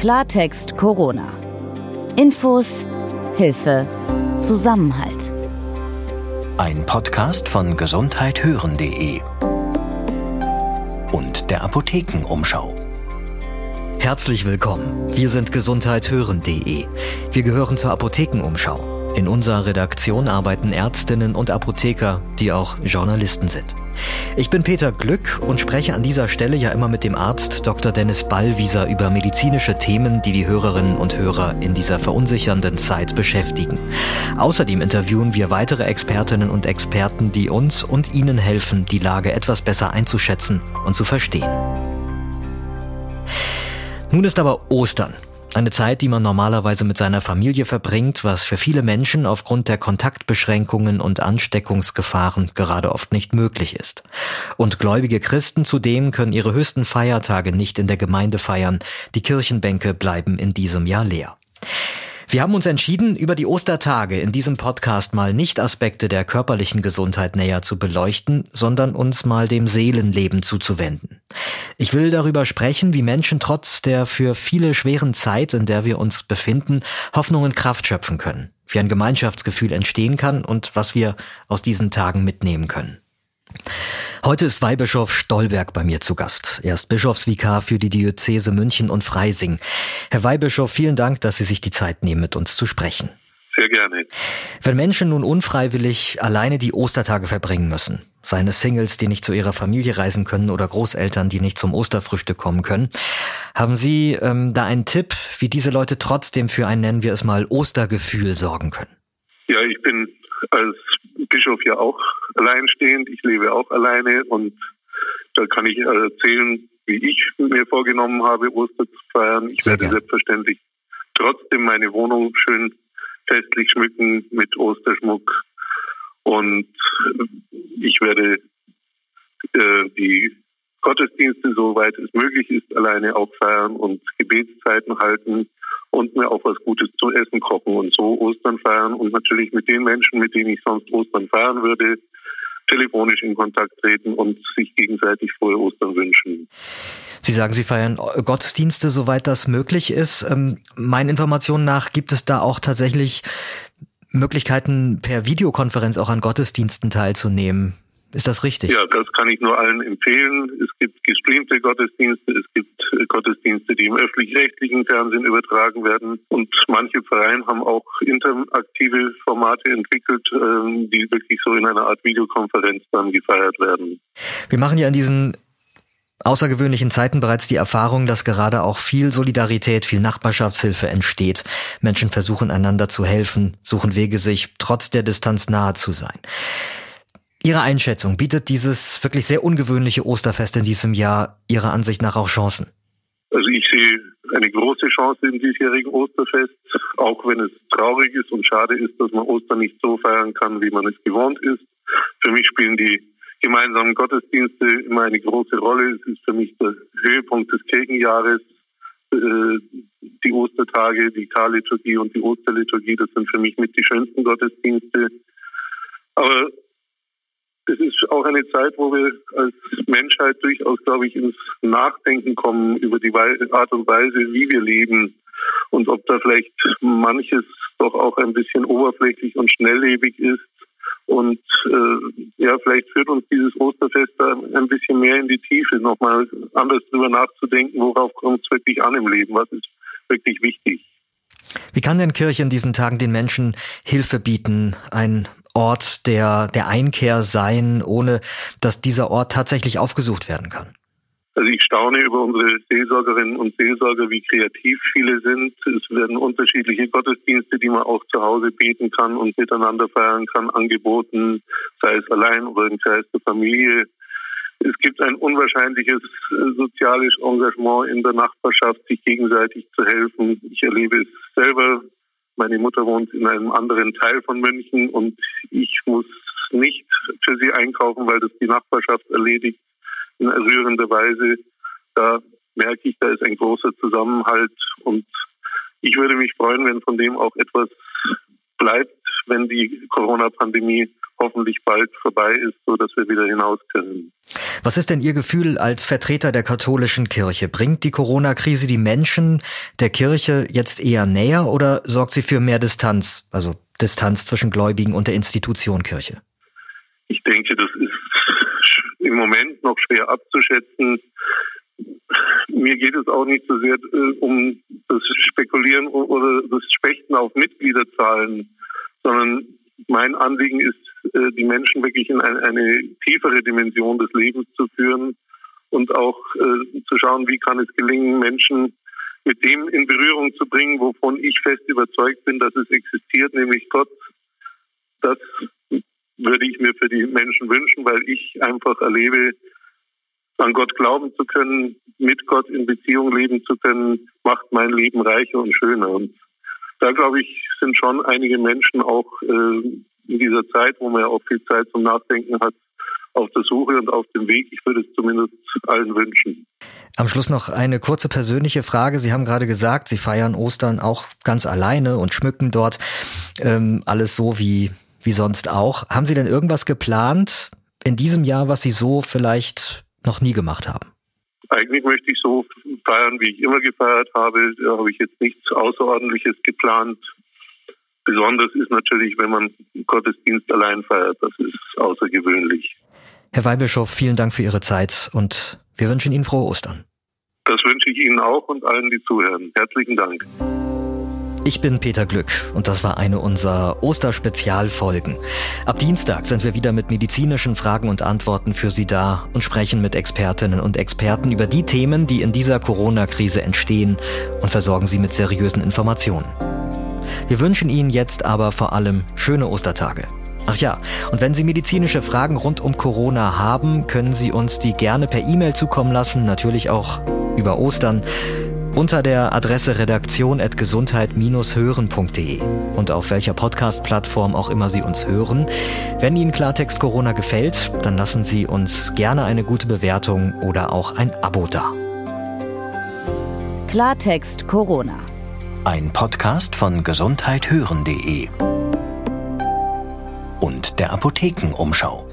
Klartext Corona. Infos, Hilfe, Zusammenhalt. Ein Podcast von gesundheithören.de und der Apothekenumschau. Herzlich willkommen. Wir sind gesundheithören.de. Wir gehören zur Apothekenumschau. In unserer Redaktion arbeiten Ärztinnen und Apotheker, die auch Journalisten sind. Ich bin Peter Glück und spreche an dieser Stelle ja immer mit dem Arzt Dr. Dennis Ballwieser über medizinische Themen, die die Hörerinnen und Hörer in dieser verunsichernden Zeit beschäftigen. Außerdem interviewen wir weitere Expertinnen und Experten, die uns und Ihnen helfen, die Lage etwas besser einzuschätzen und zu verstehen. Nun ist aber Ostern. Eine Zeit, die man normalerweise mit seiner Familie verbringt, was für viele Menschen aufgrund der Kontaktbeschränkungen und Ansteckungsgefahren gerade oft nicht möglich ist. Und gläubige Christen zudem können ihre höchsten Feiertage nicht in der Gemeinde feiern. Die Kirchenbänke bleiben in diesem Jahr leer. Wir haben uns entschieden, über die Ostertage in diesem Podcast mal nicht Aspekte der körperlichen Gesundheit näher zu beleuchten, sondern uns mal dem Seelenleben zuzuwenden. Ich will darüber sprechen, wie Menschen trotz der für viele schweren Zeit, in der wir uns befinden, Hoffnung und Kraft schöpfen können, wie ein Gemeinschaftsgefühl entstehen kann und was wir aus diesen Tagen mitnehmen können. Heute ist Weihbischof Stolberg bei mir zu Gast. Er ist Bischofsvikar für die Diözese München und Freising. Herr Weihbischof, vielen Dank, dass Sie sich die Zeit nehmen, mit uns zu sprechen. Sehr gerne. Wenn Menschen nun unfreiwillig alleine die Ostertage verbringen müssen, seien es Singles, die nicht zu ihrer Familie reisen können oder Großeltern, die nicht zum Osterfrühstück kommen können, haben Sie ähm, da einen Tipp, wie diese Leute trotzdem für ein, nennen wir es mal, Ostergefühl sorgen können? Ja, ich bin als Bischof ja auch alleinstehend. Ich lebe auch alleine und da kann ich erzählen, wie ich mir vorgenommen habe, Ostern zu feiern. Ich Sehr werde gern. selbstverständlich trotzdem meine Wohnung schön festlich schmücken mit Osterschmuck und ich werde äh, die Gottesdienste, soweit es möglich ist, alleine auch feiern und Gebetszeiten halten und mir auch was Gutes zu essen kochen und so Ostern feiern und natürlich mit den Menschen, mit denen ich sonst Ostern feiern würde, telefonisch in Kontakt treten und sich gegenseitig frohe Ostern wünschen. Sie sagen, Sie feiern Gottesdienste, soweit das möglich ist. Ähm, meinen Informationen nach gibt es da auch tatsächlich Möglichkeiten, per Videokonferenz auch an Gottesdiensten teilzunehmen. Ist das richtig? Ja, das kann ich nur allen empfehlen. Es gibt gestreamte Gottesdienste, es gibt äh, Gottesdienste, die im öffentlich-rechtlichen Fernsehen übertragen werden. Und manche Vereine haben auch interaktive Formate entwickelt, ähm, die wirklich so in einer Art Videokonferenz dann gefeiert werden. Wir machen ja in diesen außergewöhnlichen Zeiten bereits die Erfahrung, dass gerade auch viel Solidarität, viel Nachbarschaftshilfe entsteht. Menschen versuchen einander zu helfen, suchen Wege, sich trotz der Distanz nahe zu sein. Ihre Einschätzung, bietet dieses wirklich sehr ungewöhnliche Osterfest in diesem Jahr Ihrer Ansicht nach auch Chancen? Also ich sehe eine große Chance im diesjährigen Osterfest, auch wenn es traurig ist und schade ist, dass man Ostern nicht so feiern kann, wie man es gewohnt ist. Für mich spielen die gemeinsamen Gottesdienste immer eine große Rolle. Es ist für mich der Höhepunkt des Kirchenjahres. Äh, die Ostertage, die Karliturgie und die Osterliturgie, das sind für mich mit die schönsten Gottesdienste. Aber es ist auch eine Zeit, wo wir als Menschheit durchaus, glaube ich, ins Nachdenken kommen über die Art und Weise, wie wir leben und ob da vielleicht manches doch auch ein bisschen oberflächlich und schnelllebig ist. Und äh, ja, vielleicht führt uns dieses Osterfest da ein bisschen mehr in die Tiefe, nochmal anders drüber nachzudenken, worauf kommt es wirklich an im Leben, was ist wirklich wichtig. Wie kann denn Kirche in diesen Tagen den Menschen Hilfe bieten, ein Ort der, der Einkehr sein, ohne dass dieser Ort tatsächlich aufgesucht werden kann? Also ich staune über unsere Seelsorgerinnen und Seelsorger, wie kreativ viele sind. Es werden unterschiedliche Gottesdienste, die man auch zu Hause beten kann und miteinander feiern kann, angeboten, sei es allein oder im Kreis der Familie. Es gibt ein unwahrscheinliches äh, soziales Engagement in der Nachbarschaft, sich gegenseitig zu helfen. Ich erlebe es selber meine Mutter wohnt in einem anderen Teil von München und ich muss nicht für sie einkaufen, weil das die Nachbarschaft erledigt in rührender Weise. Da merke ich, da ist ein großer Zusammenhalt und ich würde mich freuen, wenn von dem auch etwas bleibt, wenn die Corona-Pandemie hoffentlich bald vorbei ist, so dass wir wieder hinaus können. Was ist denn Ihr Gefühl als Vertreter der katholischen Kirche? Bringt die Corona-Krise die Menschen der Kirche jetzt eher näher oder sorgt sie für mehr Distanz, also Distanz zwischen Gläubigen und der Institution Kirche? Ich denke, das ist im Moment noch schwer abzuschätzen. Mir geht es auch nicht so sehr äh, um das Spekulieren oder das Spechten auf Mitgliederzahlen, sondern mein Anliegen ist, äh, die Menschen wirklich in eine, eine tiefere Dimension des Lebens zu führen und auch äh, zu schauen, wie kann es gelingen, Menschen mit dem in Berührung zu bringen, wovon ich fest überzeugt bin, dass es existiert, nämlich Gott. Das würde ich mir für die Menschen wünschen, weil ich einfach erlebe, an Gott glauben zu können, mit Gott in Beziehung leben zu können, macht mein Leben reicher und schöner. Und da glaube ich, sind schon einige Menschen auch äh, in dieser Zeit, wo man ja auch viel Zeit zum Nachdenken hat, auf der Suche und auf dem Weg. Ich würde es zumindest allen wünschen. Am Schluss noch eine kurze persönliche Frage. Sie haben gerade gesagt, Sie feiern Ostern auch ganz alleine und schmücken dort ähm, alles so wie, wie sonst auch. Haben Sie denn irgendwas geplant in diesem Jahr, was Sie so vielleicht noch nie gemacht haben? Eigentlich möchte ich so feiern, wie ich immer gefeiert habe. Da habe ich jetzt nichts Außerordentliches geplant. Besonders ist natürlich, wenn man Gottesdienst allein feiert. Das ist außergewöhnlich. Herr Weihbischof, vielen Dank für Ihre Zeit und wir wünschen Ihnen frohe Ostern. Das wünsche ich Ihnen auch und allen, die zuhören. Herzlichen Dank. Ich bin Peter Glück und das war eine unserer Osterspezialfolgen. Ab Dienstag sind wir wieder mit medizinischen Fragen und Antworten für Sie da und sprechen mit Expertinnen und Experten über die Themen, die in dieser Corona-Krise entstehen und versorgen Sie mit seriösen Informationen. Wir wünschen Ihnen jetzt aber vor allem schöne Ostertage. Ach ja, und wenn Sie medizinische Fragen rund um Corona haben, können Sie uns die gerne per E-Mail zukommen lassen, natürlich auch über Ostern unter der Adresse redaktion.gesundheit-hören.de und auf welcher Podcast-Plattform auch immer Sie uns hören. Wenn Ihnen Klartext Corona gefällt, dann lassen Sie uns gerne eine gute Bewertung oder auch ein Abo da. Klartext Corona. Ein Podcast von gesundheithören.de und der Apothekenumschau.